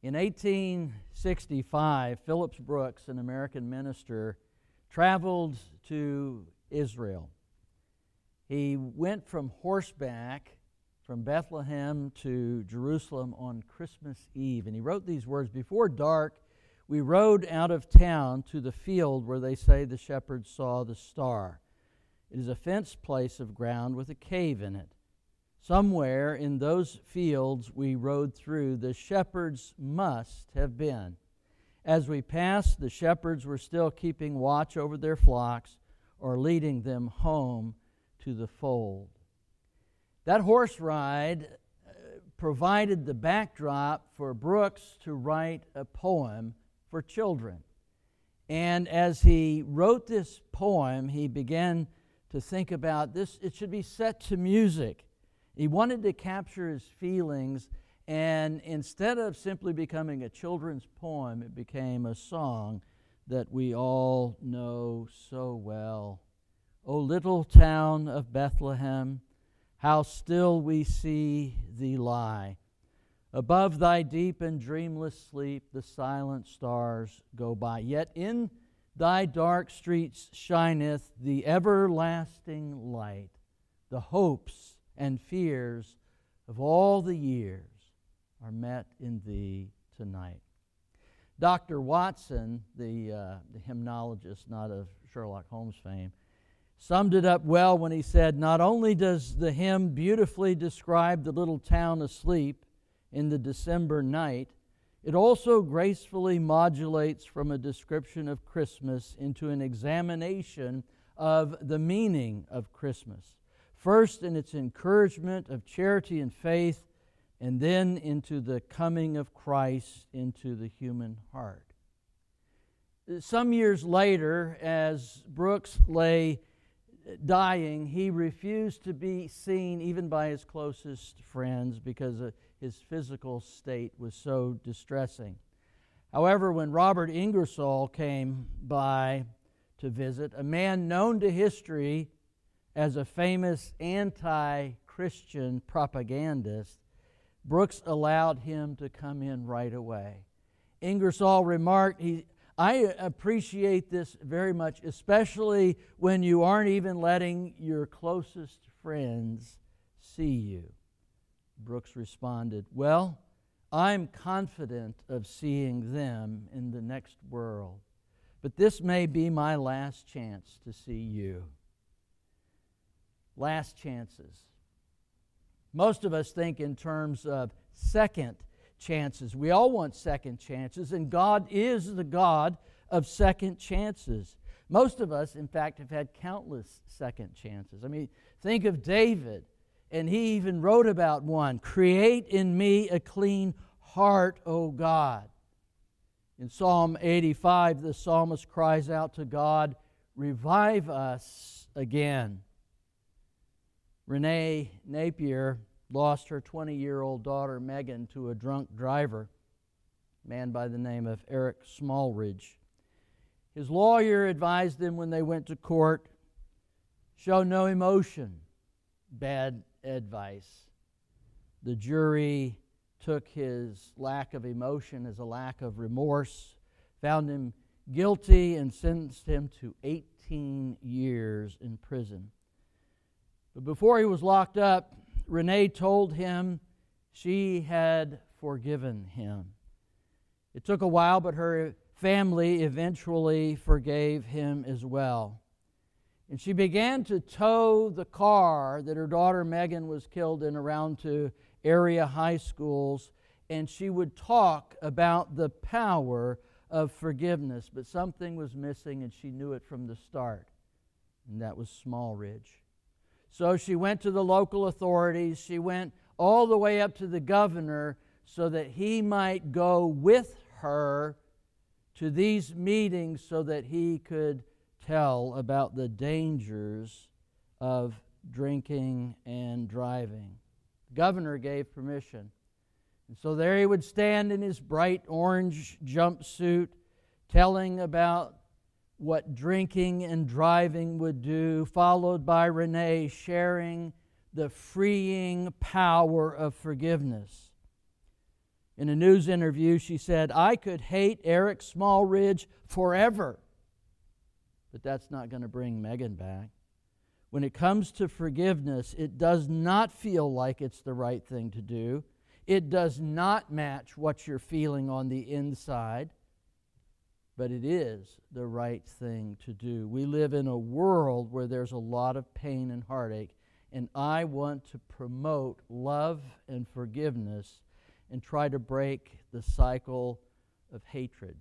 In 1865, Phillips Brooks, an American minister, traveled to Israel. He went from horseback from Bethlehem to Jerusalem on Christmas Eve. And he wrote these words Before dark, we rode out of town to the field where they say the shepherds saw the star. It is a fenced place of ground with a cave in it. Somewhere in those fields we rode through, the shepherds must have been. As we passed, the shepherds were still keeping watch over their flocks or leading them home to the fold. That horse ride uh, provided the backdrop for Brooks to write a poem for children. And as he wrote this poem, he began to think about this, it should be set to music. He wanted to capture his feelings, and instead of simply becoming a children's poem, it became a song that we all know so well. O little town of Bethlehem, how still we see thee lie. Above thy deep and dreamless sleep, the silent stars go by. Yet in thy dark streets shineth the everlasting light. The hopes and fears of all the years are met in thee tonight. Dr. Watson, the, uh, the hymnologist, not of Sherlock Holmes fame, summed it up well when he said, Not only does the hymn beautifully describe the little town asleep in the December night, it also gracefully modulates from a description of Christmas into an examination of the meaning of Christmas. First, in its encouragement of charity and faith, and then into the coming of Christ into the human heart. Some years later, as Brooks lay dying, he refused to be seen even by his closest friends because his physical state was so distressing. However, when Robert Ingersoll came by to visit, a man known to history as a famous anti Christian propagandist, Brooks allowed him to come in right away. Ingersoll remarked, he, I appreciate this very much, especially when you aren't even letting your closest friends see you. Brooks responded, Well, I'm confident of seeing them in the next world, but this may be my last chance to see you. Last chances. Most of us think in terms of second chances. We all want second chances, and God is the God of second chances. Most of us, in fact, have had countless second chances. I mean, think of David, and he even wrote about one Create in me a clean heart, O God. In Psalm 85, the psalmist cries out to God, Revive us again. Renee Napier lost her 20 year old daughter Megan to a drunk driver, a man by the name of Eric Smallridge. His lawyer advised them when they went to court show no emotion. Bad advice. The jury took his lack of emotion as a lack of remorse, found him guilty, and sentenced him to 18 years in prison. But before he was locked up, Renee told him she had forgiven him. It took a while, but her family eventually forgave him as well. And she began to tow the car that her daughter Megan was killed in around to area high schools, and she would talk about the power of forgiveness. But something was missing, and she knew it from the start, and that was Smallridge. So she went to the local authorities. She went all the way up to the governor so that he might go with her to these meetings so that he could tell about the dangers of drinking and driving. The governor gave permission. And so there he would stand in his bright orange jumpsuit telling about what drinking and driving would do, followed by Renee sharing the freeing power of forgiveness. In a news interview, she said, I could hate Eric Smallridge forever, but that's not going to bring Megan back. When it comes to forgiveness, it does not feel like it's the right thing to do. It does not match what you're feeling on the inside, but it is the right thing to do. We live in a world where there's a lot of pain and heartache, and I want to promote love and forgiveness and try to break the cycle of hatred.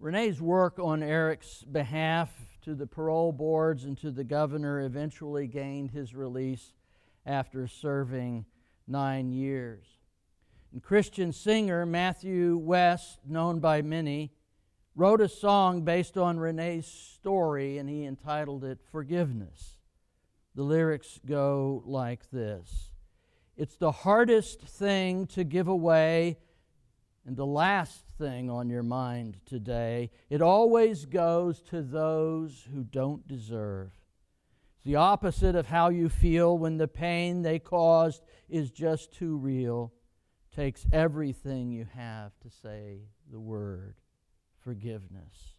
Renee's work on Eric's behalf to the parole boards and to the governor eventually gained his release after serving nine years. And Christian singer Matthew West, known by many, wrote a song based on Renee's story and he entitled it Forgiveness. The lyrics go like this It's the hardest thing to give away and the last thing on your mind today. It always goes to those who don't deserve It's the opposite of how you feel when the pain they caused is just too real. Takes everything you have to say the word forgiveness.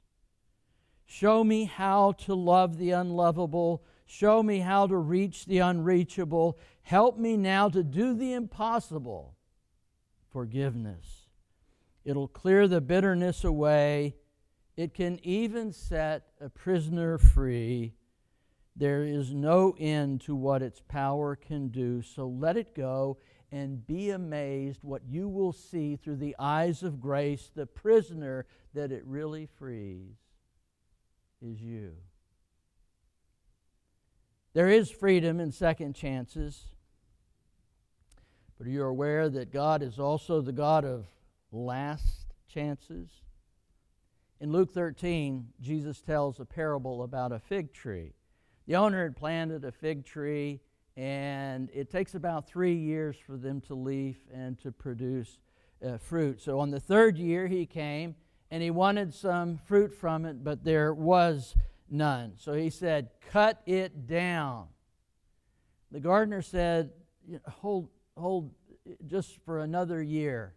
Show me how to love the unlovable. Show me how to reach the unreachable. Help me now to do the impossible. Forgiveness. It'll clear the bitterness away. It can even set a prisoner free there is no end to what its power can do. So let it go and be amazed what you will see through the eyes of grace. The prisoner that it really frees is you. There is freedom in second chances. But are you aware that God is also the God of last chances? In Luke 13, Jesus tells a parable about a fig tree. The owner had planted a fig tree, and it takes about three years for them to leaf and to produce uh, fruit. So on the third year, he came and he wanted some fruit from it, but there was none. So he said, Cut it down. The gardener said, Hold, hold just for another year.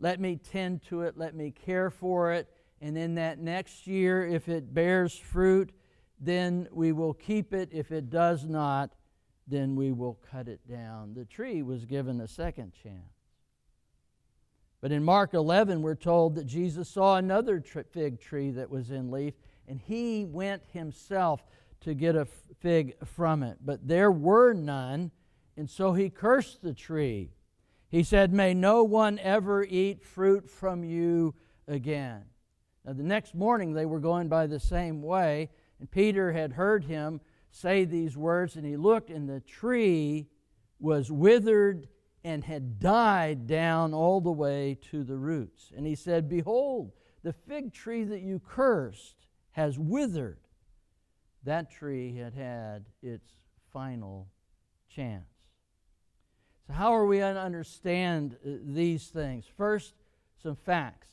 Let me tend to it, let me care for it. And in that next year, if it bears fruit, then we will keep it. If it does not, then we will cut it down. The tree was given a second chance. But in Mark 11, we're told that Jesus saw another fig tree that was in leaf, and he went himself to get a fig from it. But there were none, and so he cursed the tree. He said, May no one ever eat fruit from you again. Now, the next morning, they were going by the same way, and Peter had heard him say these words, and he looked, and the tree was withered and had died down all the way to the roots. And he said, Behold, the fig tree that you cursed has withered. That tree had had its final chance. So, how are we to understand uh, these things? First, some facts.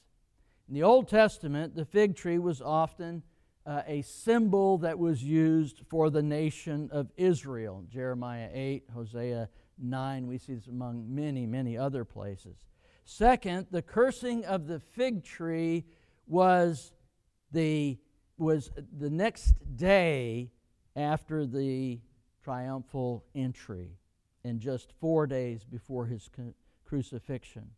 In the Old Testament, the fig tree was often uh, a symbol that was used for the nation of Israel. Jeremiah 8, Hosea 9, we see this among many, many other places. Second, the cursing of the fig tree was the, was the next day after the triumphal entry, and just four days before his crucifixion.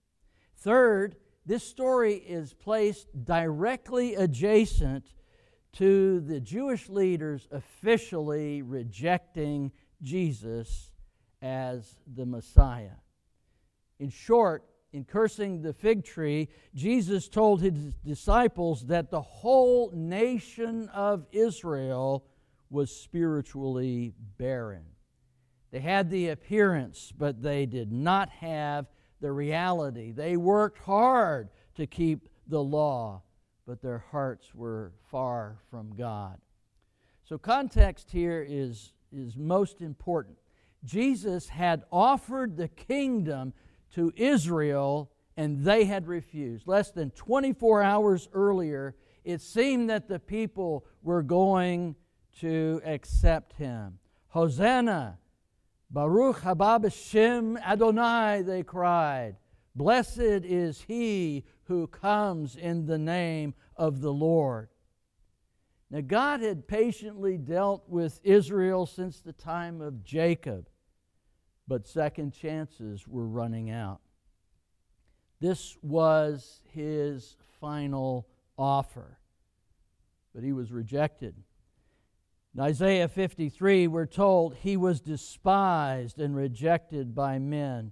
Third, this story is placed directly adjacent to the Jewish leaders officially rejecting Jesus as the Messiah. In short, in cursing the fig tree, Jesus told his disciples that the whole nation of Israel was spiritually barren. They had the appearance, but they did not have the reality. They worked hard to keep the law, but their hearts were far from God. So, context here is, is most important. Jesus had offered the kingdom to Israel, and they had refused. Less than 24 hours earlier, it seemed that the people were going to accept him. Hosanna, Baruch haba b'shem Adonai, they cried. Blessed is he who comes in the name of the Lord. Now, God had patiently dealt with Israel since the time of Jacob, but second chances were running out. This was his final offer, but he was rejected. In Isaiah 53, we're told he was despised and rejected by men,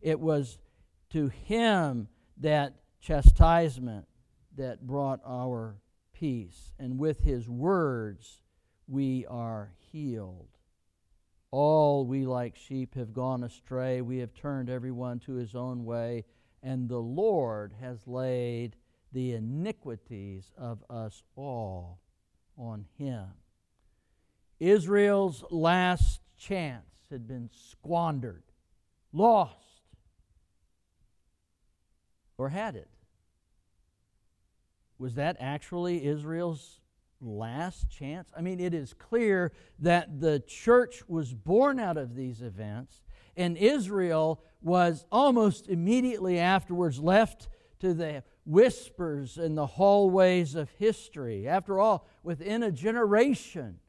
It was to him that chastisement that brought our peace, and with his words we are healed. All we like sheep have gone astray. We have turned everyone to his own way, and the Lord has laid the iniquities of us all on him. Israel's last chance had been squandered, lost, or had it? Was that actually Israel's last chance? I mean, it is clear that the church was born out of these events, and Israel was almost immediately afterwards left to the whispers in the hallways of history. After all, within a generation,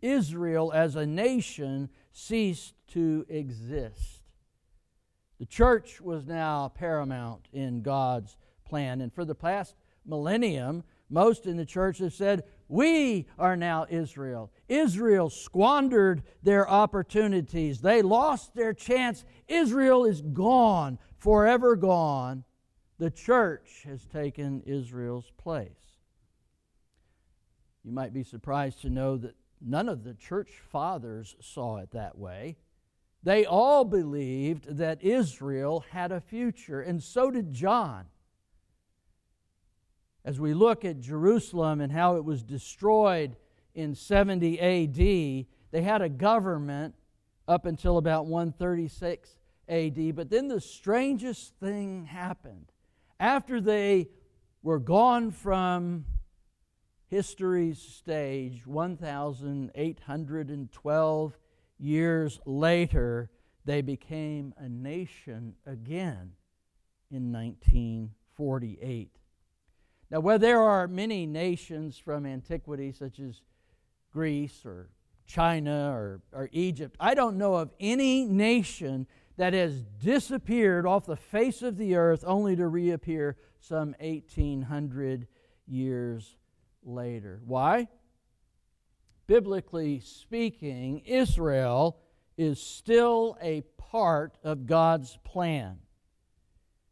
Israel as a nation ceased to exist. The church was now paramount in God's plan. And for the past millennium, most in the church have said, We are now Israel. Israel squandered their opportunities, they lost their chance. Israel is gone, forever gone. The church has taken Israel's place. You might be surprised to know that None of the church fathers saw it that way. They all believed that Israel had a future, and so did John. As we look at Jerusalem and how it was destroyed in 70 AD, they had a government up until about 136 AD. But then the strangest thing happened. After they were gone from history's stage 1,812 years later, they became a nation again in 1948. Now, where there are many nations from antiquity, such as Greece or China or, or Egypt, I don't know of any nation that has disappeared off the face of the earth only to reappear some 1800 years later. Why? Biblically speaking, Israel is still a part of God's plan.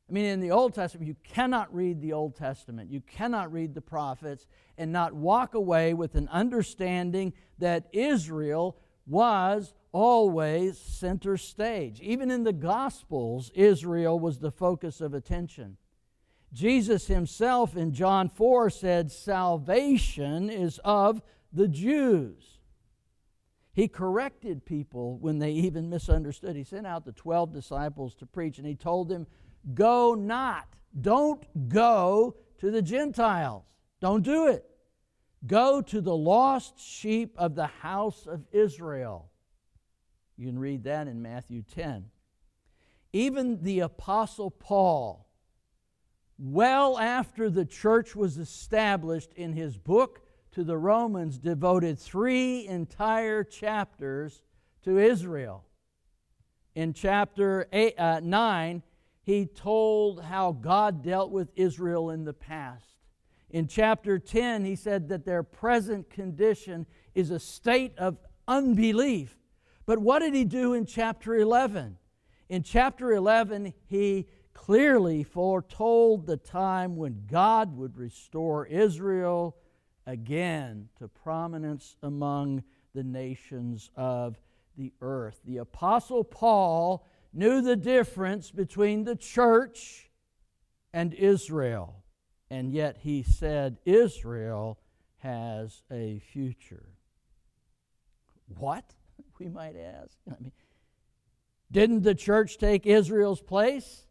I mean, in the Old Testament, you cannot read the Old Testament, you cannot read the prophets, and not walk away with an understanding that Israel was always center stage. Even in the Gospels, Israel was the focus of attention. Jesus himself in John 4 said, Salvation is of the Jews. He corrected people when they even misunderstood. He sent out the 12 disciples to preach, and he told them, Go not, don't go to the Gentiles. Don't do it. Go to the lost sheep of the house of Israel. You can read that in Matthew 10. Even the Apostle Paul well after the church was established in his book to the Romans, devoted three entire chapters to Israel. In chapter eight, uh, 9, he told how God dealt with Israel in the past. In chapter 10, he said that their present condition is a state of unbelief. But what did he do in chapter 11? In chapter 11, he clearly foretold the time when God would restore Israel again to prominence among the nations of the earth. The Apostle Paul knew the difference between the church and Israel. And yet he said, Israel has a future. What? We might ask. I mean, didn't the church take Israel's place?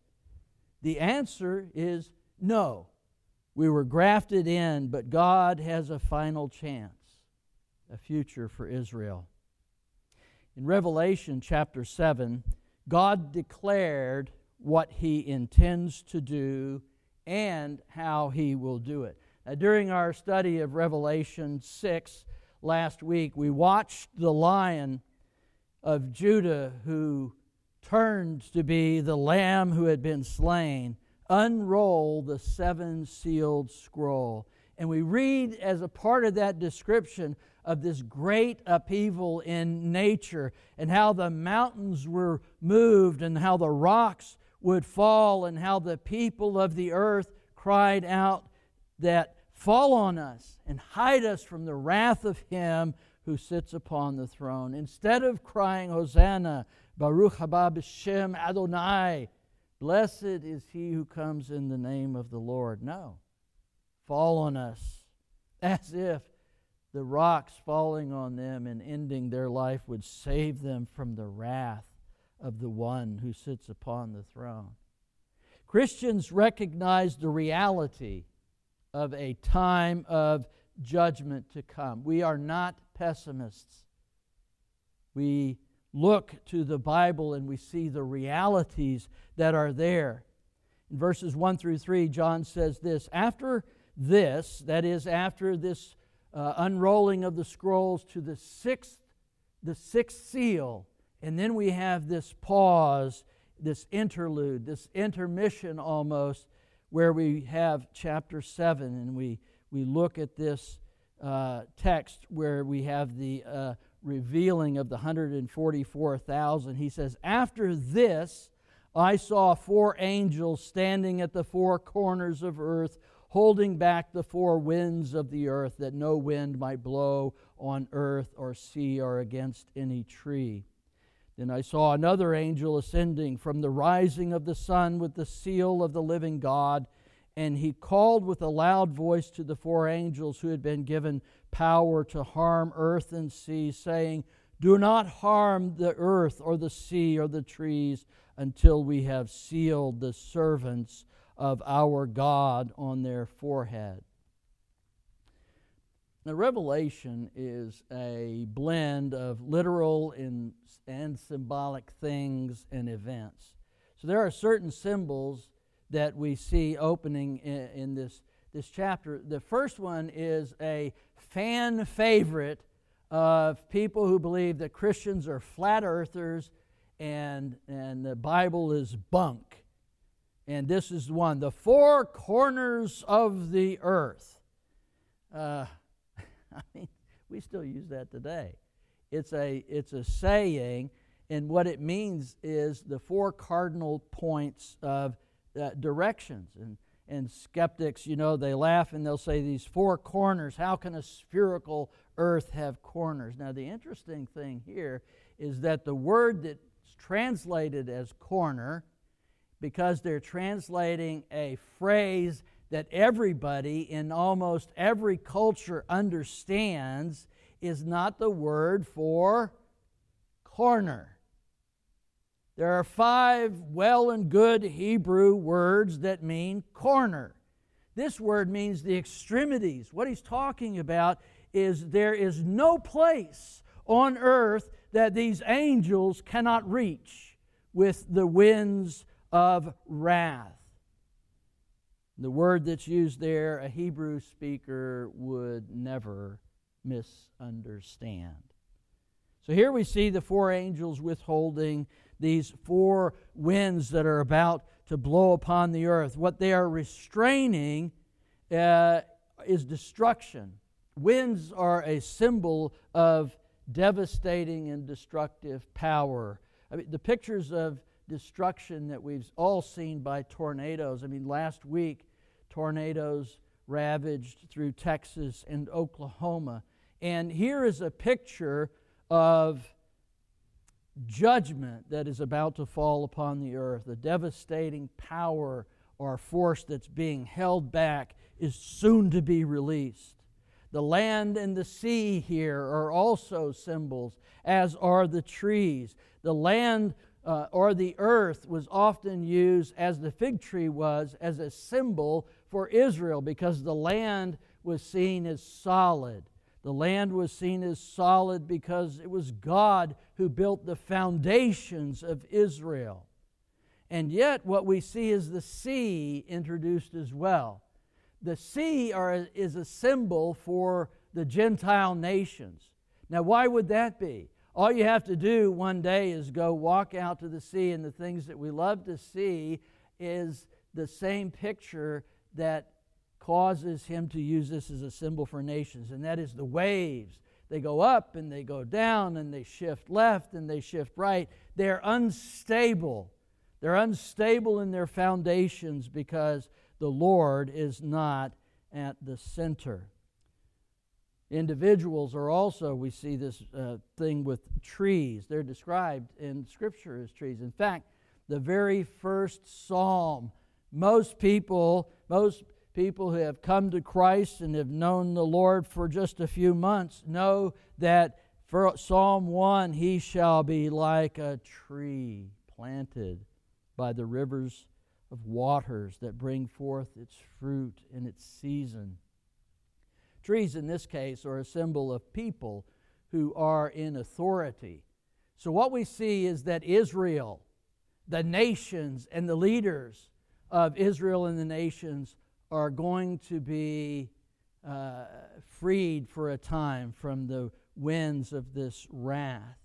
The answer is no. We were grafted in, but God has a final chance, a future for Israel. In Revelation chapter 7, God declared what he intends to do and how he will do it. Now, during our study of Revelation 6 last week, we watched the lion of Judah who turned to be the lamb who had been slain unroll the seven sealed scroll. And we read as a part of that description of this great upheaval in nature and how the mountains were moved and how the rocks would fall and how the people of the earth cried out that fall on us and hide us from the wrath of him who sits upon the throne. Instead of crying, Hosanna, Baruch haba b'shem Adonai, blessed is he who comes in the name of the Lord. No. Fall on us as if the rocks falling on them and ending their life would save them from the wrath of the one who sits upon the throne. Christians recognize the reality of a time of judgment to come. We are not pessimists. We look to the Bible and we see the realities that are there. In verses 1 through 3, John says this After this, that is, after this uh, unrolling of the scrolls to the sixth, the sixth seal. And then we have this pause, this interlude, this intermission almost, where we have chapter 7 and we, we look at this uh, text where we have the uh, revealing of the 144,000. He says, After this, I saw four angels standing at the four corners of earth holding back the four winds of the earth, that no wind might blow on earth or sea or against any tree. Then I saw another angel ascending from the rising of the sun with the seal of the living God, and he called with a loud voice to the four angels who had been given power to harm earth and sea, saying, Do not harm the earth or the sea or the trees until we have sealed the servants of our God on their forehead. Now, Revelation is a blend of literal and, and symbolic things and events. So there are certain symbols that we see opening in, in this, this chapter. The first one is a fan favorite of people who believe that Christians are flat earthers and, and the Bible is bunk and this is one the four corners of the earth. Uh, I mean, we still use that today. It's a, it's a saying, and what it means is the four cardinal points of uh, directions. And, and skeptics, you know, they laugh and they'll say these four corners. How can a spherical earth have corners? Now, the interesting thing here is that the word that's translated as corner because they're translating a phrase that everybody in almost every culture understands is not the word for corner. There are five well and good Hebrew words that mean corner. This word means the extremities. What he's talking about is there is no place on earth that these angels cannot reach with the winds of wrath. The word that's used there, a Hebrew speaker would never misunderstand. So here we see the four angels withholding these four winds that are about to blow upon the earth. What they are restraining uh, is destruction. Winds are a symbol of devastating and destructive power. I mean, the pictures of destruction that we've all seen by tornadoes. I mean, last week, tornadoes ravaged through Texas and Oklahoma. And here is a picture of judgment that is about to fall upon the earth, the devastating power or force that's being held back is soon to be released. The land and the sea here are also symbols, as are the trees. The land uh, or the earth was often used, as the fig tree was, as a symbol for Israel because the land was seen as solid. The land was seen as solid because it was God who built the foundations of Israel. And yet, what we see is the sea introduced as well. The sea are, is a symbol for the Gentile nations. Now, why would that be? All you have to do one day is go walk out to the sea, and the things that we love to see is the same picture that causes him to use this as a symbol for nations, and that is the waves. They go up and they go down and they shift left and they shift right. They're unstable. They're unstable in their foundations because the Lord is not at the center. Individuals are also, we see this uh, thing with trees. They're described in Scripture as trees. In fact, the very first psalm, most people, most people who have come to Christ and have known the Lord for just a few months know that for Psalm 1 He shall be like a tree planted by the rivers of waters that bring forth its fruit in its season. Trees, in this case, are a symbol of people who are in authority. So, what we see is that Israel, the nations, and the leaders of Israel and the nations are going to be uh, freed for a time from the winds of this wrath.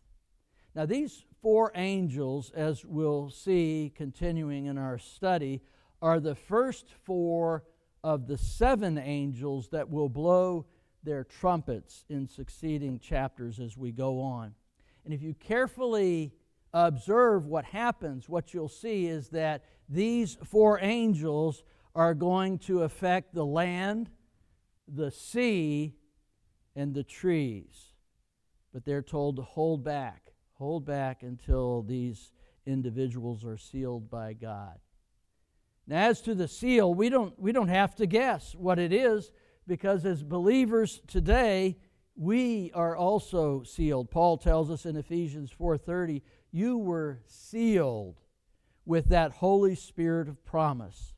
Now, these four angels, as we'll see continuing in our study, are the first four of the seven angels that will blow their trumpets in succeeding chapters as we go on. And if you carefully observe what happens, what you'll see is that these four angels are going to affect the land, the sea, and the trees. But they're told to hold back, hold back until these individuals are sealed by God. Now, as to the seal, we don't, we don't have to guess what it is because as believers today, we are also sealed. Paul tells us in Ephesians 4:30, you were sealed with that Holy Spirit of promise.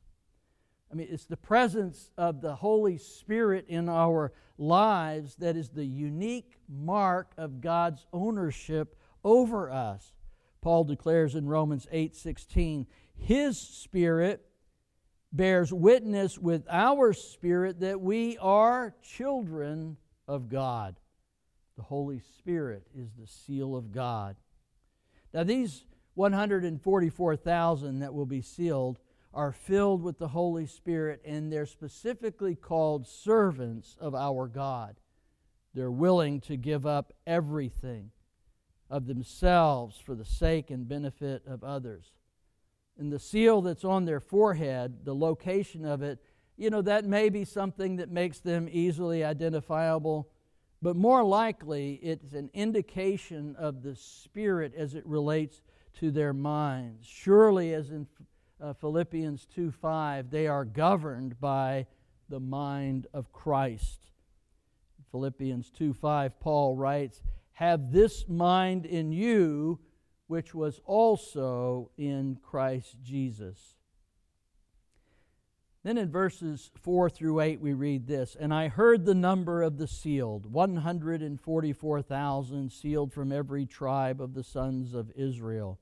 I mean, it's the presence of the Holy Spirit in our lives that is the unique mark of God's ownership over us. Paul declares in Romans 8:16, his spirit bears witness with our spirit that we are children of God. The Holy Spirit is the seal of God. Now these 144,000 that will be sealed are filled with the Holy Spirit, and they're specifically called servants of our God. They're willing to give up everything of themselves for the sake and benefit of others. And the seal that's on their forehead, the location of it, you know, that may be something that makes them easily identifiable, but more likely it's an indication of the Spirit as it relates to their minds. Surely, as in uh, Philippians 2 5, they are governed by the mind of Christ. Philippians 2 5, Paul writes, Have this mind in you, which was also in Christ Jesus. Then in verses 4 through 8, we read this And I heard the number of the sealed, 144,000 sealed from every tribe of the sons of Israel.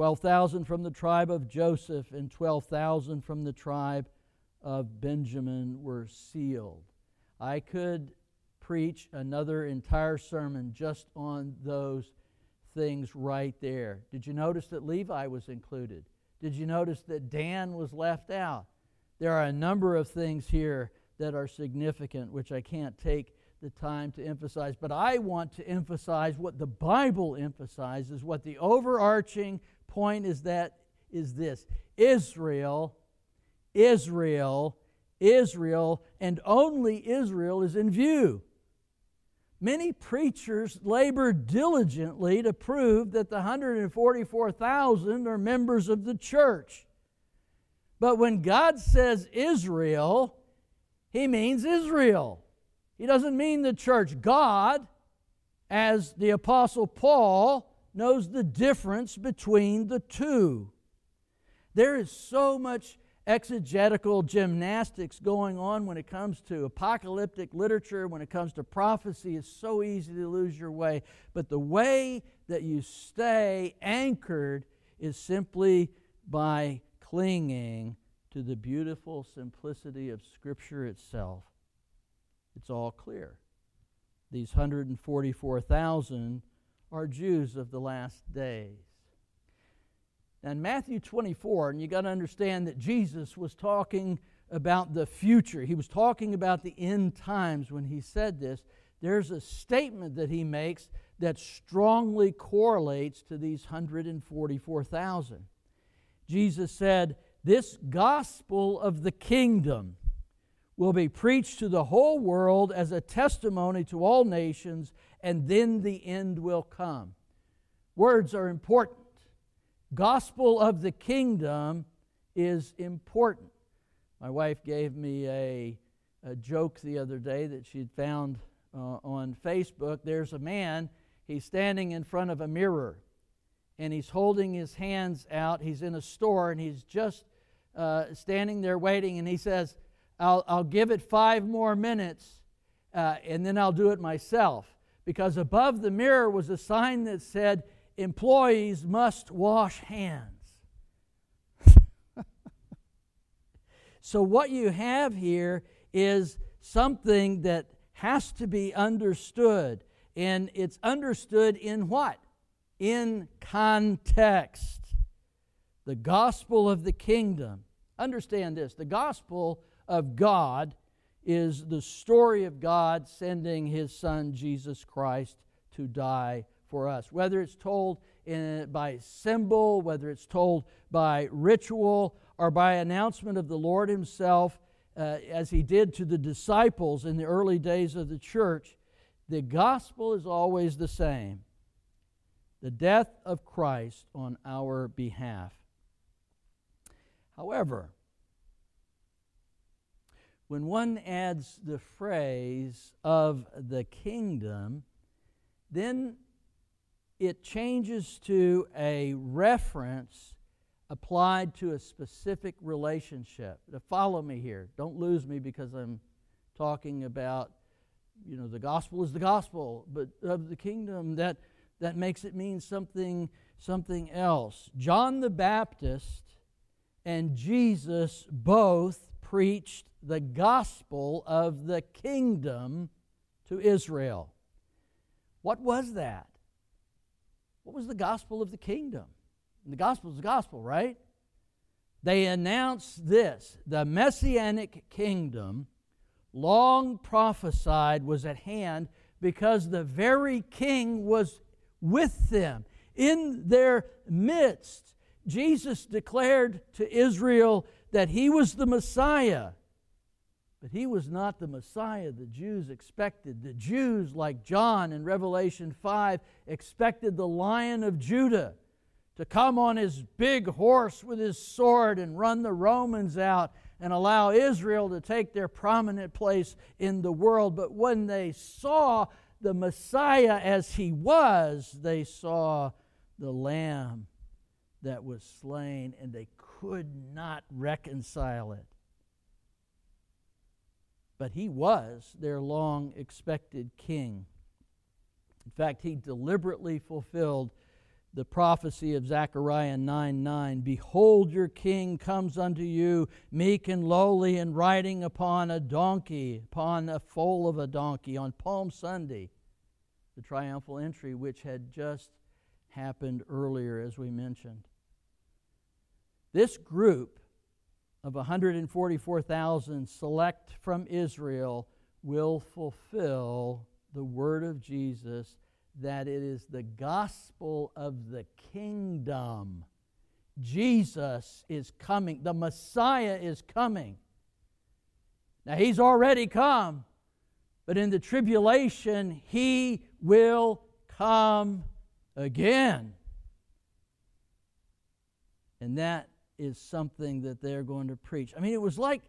12,000 from the tribe of Joseph and 12,000 from the tribe of Benjamin were sealed. I could preach another entire sermon just on those things right there. Did you notice that Levi was included? Did you notice that Dan was left out? There are a number of things here that are significant, which I can't take the time to emphasize, but I want to emphasize what the Bible emphasizes, what the overarching point is that is this Israel, Israel, Israel, and only Israel is in view. Many preachers labor diligently to prove that the 144,000 are members of the church. But when God says Israel, he means Israel. He doesn't mean the church. God, as the Apostle Paul, knows the difference between the two. There is so much exegetical gymnastics going on when it comes to apocalyptic literature, when it comes to prophecy. It's so easy to lose your way. But the way that you stay anchored is simply by clinging to the beautiful simplicity of Scripture itself it's all clear. These 144,000 are Jews of the last days. And Matthew 24, and you got to understand that Jesus was talking about the future. He was talking about the end times when he said this. There's a statement that he makes that strongly correlates to these 144,000. Jesus said, This gospel of the kingdom will be preached to the whole world as a testimony to all nations, and then the end will come. Words are important. Gospel of the kingdom is important. My wife gave me a, a joke the other day that she'd found uh, on Facebook. There's a man, he's standing in front of a mirror, and he's holding his hands out. He's in a store, and he's just uh, standing there waiting, and he says, I'll, I'll give it five more minutes uh, and then I'll do it myself. Because above the mirror was a sign that said, employees must wash hands. so, what you have here is something that has to be understood. And it's understood in what? In context. The gospel of the kingdom. Understand this the gospel of God is the story of God sending his son Jesus Christ to die for us. Whether it's told in, by symbol, whether it's told by ritual, or by announcement of the Lord himself, uh, as he did to the disciples in the early days of the church, the gospel is always the same the death of Christ on our behalf. However, when one adds the phrase of the kingdom, then it changes to a reference applied to a specific relationship. Now follow me here. Don't lose me because I'm talking about, you know, the gospel is the gospel, but of the kingdom that that makes it mean something something else. John the Baptist and Jesus both preached the gospel of the kingdom to Israel. What was that? What was the gospel of the kingdom? the gospel is the gospel, right? They announced this the messianic kingdom, long prophesied, was at hand because the very king was with them in their midst. Jesus declared to Israel that he was the Messiah. But he was not the Messiah the Jews expected. The Jews, like John in Revelation 5, expected the Lion of Judah to come on his big horse with his sword and run the Romans out and allow Israel to take their prominent place in the world. But when they saw the Messiah as he was, they saw the Lamb that was slain and they could not reconcile it. But he was their long expected king. In fact, he deliberately fulfilled the prophecy of Zechariah 9 9. Behold, your king comes unto you, meek and lowly, and riding upon a donkey, upon a foal of a donkey, on Palm Sunday, the triumphal entry which had just happened earlier, as we mentioned. This group of 144,000 select from Israel will fulfill the word of Jesus that it is the gospel of the kingdom. Jesus is coming, the Messiah is coming. Now, he's already come, but in the tribulation, he will come again. And that is something that they're going to preach. I mean, it was like,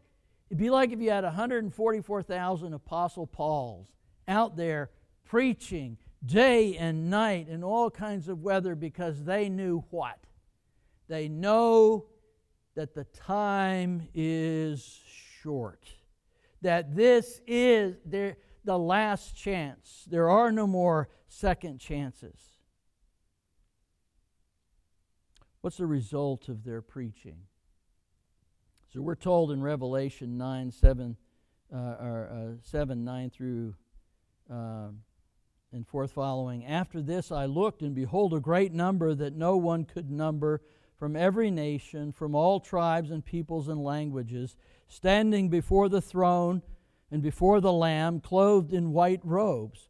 it'd be like if you had 144,000 Apostle Pauls out there preaching day and night in all kinds of weather because they knew what? They know that the time is short, that this is their, the last chance. There are no more second chances. What's the result of their preaching? So we're told in Revelation 9, 7, uh, or, uh, 7 9 through uh, and forth following. After this I looked, and behold, a great number that no one could number from every nation, from all tribes and peoples and languages, standing before the throne and before the Lamb, clothed in white robes,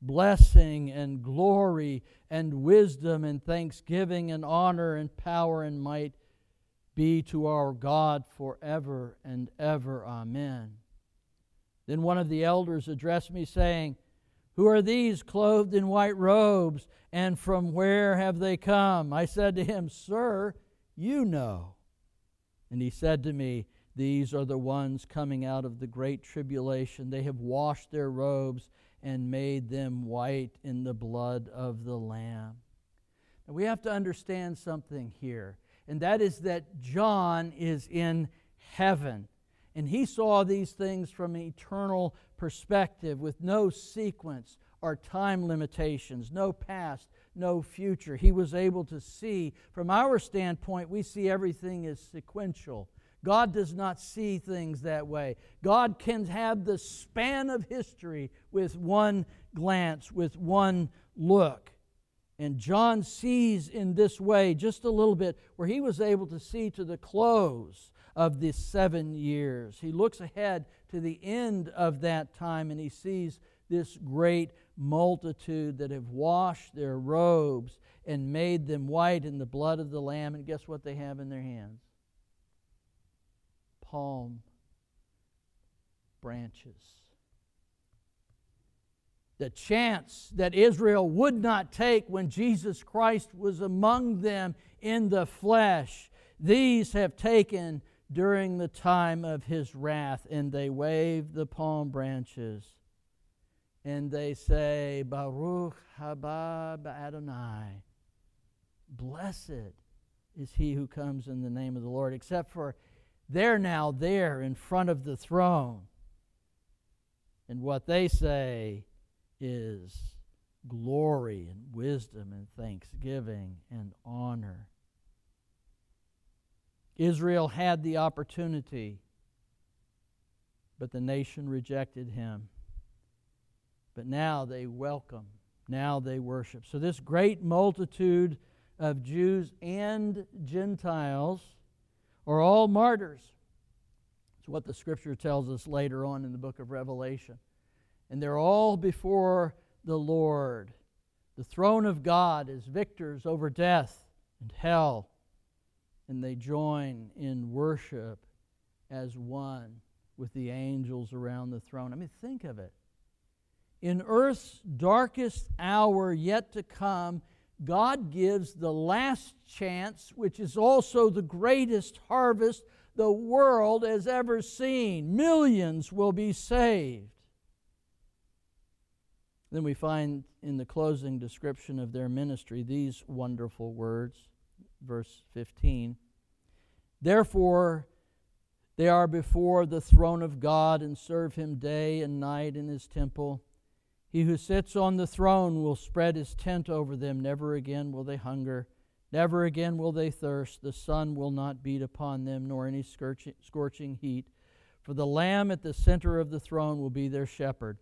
Blessing and glory and wisdom and thanksgiving and honor and power and might be to our God forever and ever. Amen. Then one of the elders addressed me, saying, Who are these clothed in white robes, and from where have they come? I said to him, Sir, you know. And he said to me, these are the ones coming out of the great tribulation. They have washed their robes and made them white in the blood of the Lamb. Now, we have to understand something here, and that is that John is in heaven. And he saw these things from an eternal perspective with no sequence or time limitations, no past, no future. He was able to see, from our standpoint, we see everything as sequential God does not see things that way. God can have the span of history with one glance, with one look. And John sees in this way just a little bit where he was able to see to the close of the seven years. He looks ahead to the end of that time and he sees this great multitude that have washed their robes and made them white in the blood of the Lamb. And guess what they have in their hands? Palm branches. The chance that Israel would not take when Jesus Christ was among them in the flesh, these have taken during the time of his wrath, and they wave the palm branches and they say, Baruch haba Adonai. Blessed is he who comes in the name of the Lord, except for they're now there in front of the throne. And what they say is glory and wisdom and thanksgiving and honor. Israel had the opportunity, but the nation rejected him. But now they welcome, now they worship. So, this great multitude of Jews and Gentiles are all martyrs. It's what the scripture tells us later on in the book of Revelation. And they're all before the Lord. The throne of God is victors over death and hell. And they join in worship as one with the angels around the throne. I mean, think of it. In earth's darkest hour yet to come, God gives the last chance, which is also the greatest harvest the world has ever seen. Millions will be saved. Then we find in the closing description of their ministry these wonderful words, verse 15. Therefore, they are before the throne of God and serve him day and night in his temple He who sits on the throne will spread his tent over them. Never again will they hunger. Never again will they thirst. The sun will not beat upon them, nor any scorching heat. For the Lamb at the center of the throne will be their shepherd.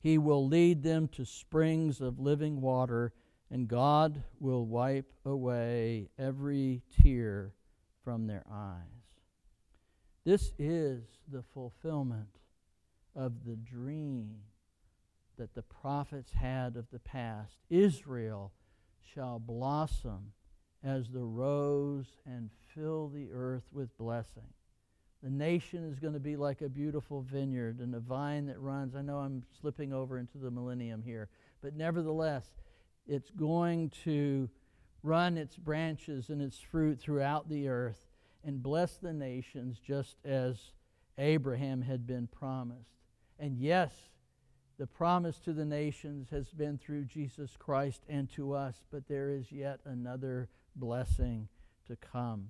He will lead them to springs of living water, and God will wipe away every tear from their eyes. This is the fulfillment of the dream that the prophets had of the past. Israel shall blossom as the rose and fill the earth with blessing. The nation is going to be like a beautiful vineyard and a vine that runs. I know I'm slipping over into the millennium here, but nevertheless, it's going to run its branches and its fruit throughout the earth and bless the nations just as Abraham had been promised. And yes, the promise to the nations has been through Jesus Christ and to us, but there is yet another blessing to come.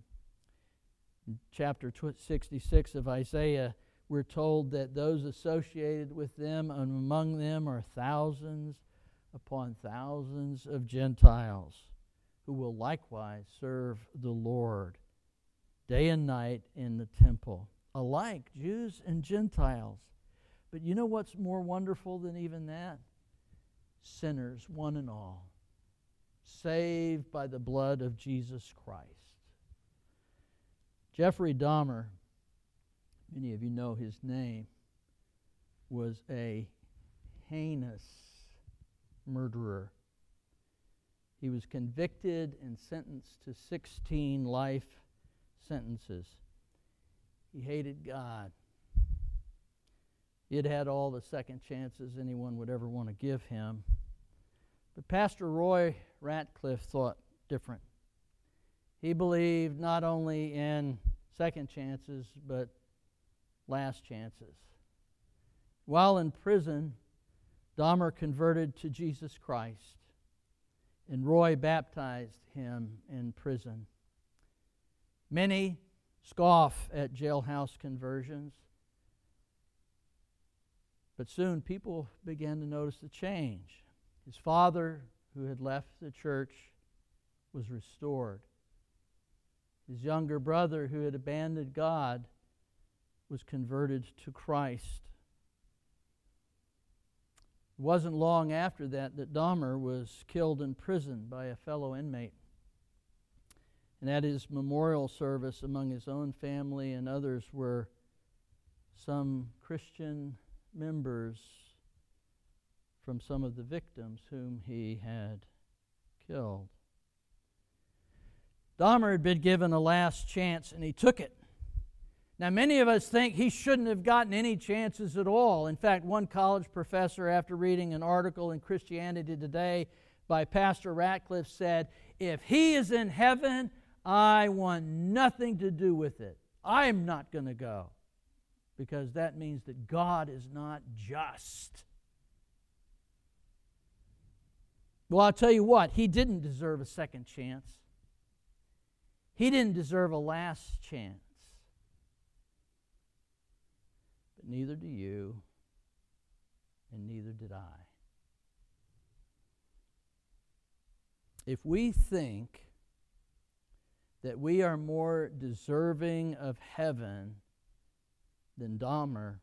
In chapter 66 of Isaiah, we're told that those associated with them and among them are thousands upon thousands of Gentiles who will likewise serve the Lord day and night in the temple, alike Jews and Gentiles. But you know what's more wonderful than even that? Sinners, one and all, saved by the blood of Jesus Christ. Jeffrey Dahmer, many of you know his name, was a heinous murderer. He was convicted and sentenced to 16 life sentences. He hated God. Had had all the second chances anyone would ever want to give him. But Pastor Roy Ratcliff thought different. He believed not only in second chances, but last chances. While in prison, Dahmer converted to Jesus Christ, and Roy baptized him in prison. Many scoff at jailhouse conversions. But soon people began to notice the change. His father, who had left the church, was restored. His younger brother, who had abandoned God, was converted to Christ. It wasn't long after that that Dahmer was killed in prison by a fellow inmate. And at his memorial service, among his own family and others, were some Christian members from some of the victims whom he had killed. Dahmer had been given a last chance and he took it. Now, many of us think he shouldn't have gotten any chances at all. In fact, one college professor, after reading an article in Christianity Today by Pastor Ratcliff, said, If he is in heaven, I want nothing to do with it. I'm not going to go because that means that God is not just. Well, I'll tell you what, he didn't deserve a second chance. He didn't deserve a last chance. But neither do you, and neither did I. If we think that we are more deserving of heaven than Dahmer,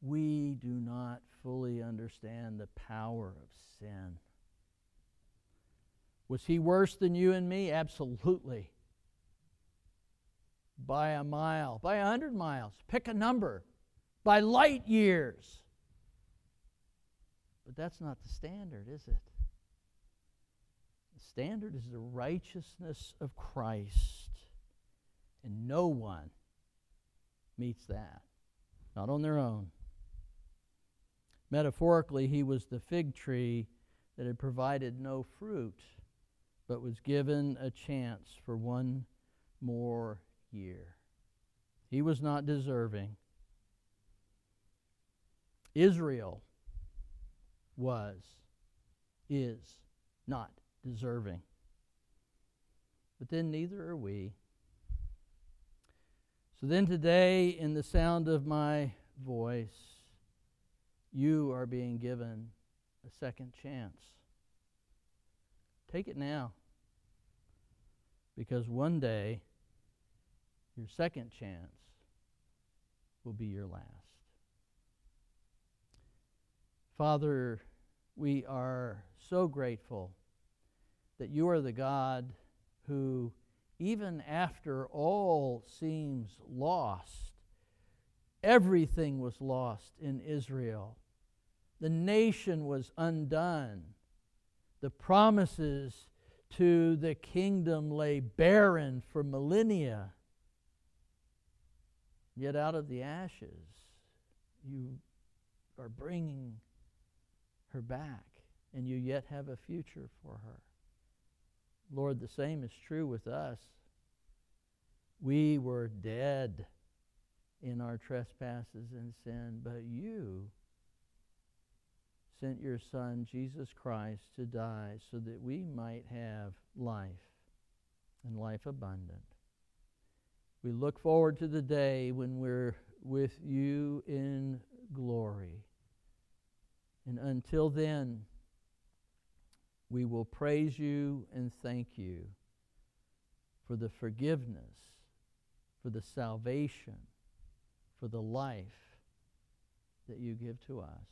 we do not fully understand the power of sin. Was he worse than you and me? Absolutely. By a mile, by a hundred miles. Pick a number. By light years. But that's not the standard, is it? The standard is the righteousness of Christ. And no one meets that, not on their own. Metaphorically, he was the fig tree that had provided no fruit, but was given a chance for one more year. He was not deserving. Israel was, is not deserving. But then neither are we. So then, today, in the sound of my voice, you are being given a second chance. Take it now. Because one day, your second chance will be your last. Father, we are so grateful that you are the God who, even after all seems lost, everything was lost in Israel. The nation was undone. The promises to the kingdom lay barren for millennia. Yet out of the ashes, you are bringing her back, and you yet have a future for her. Lord, the same is true with us. We were dead in our trespasses and sin, but you sent your Son, Jesus Christ, to die so that we might have life and life abundant. We look forward to the day when we're with you in glory. And until then, we will praise you and thank you for the forgiveness, for the salvation, for the life that you give to us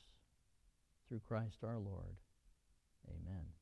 through Christ our Lord. Amen.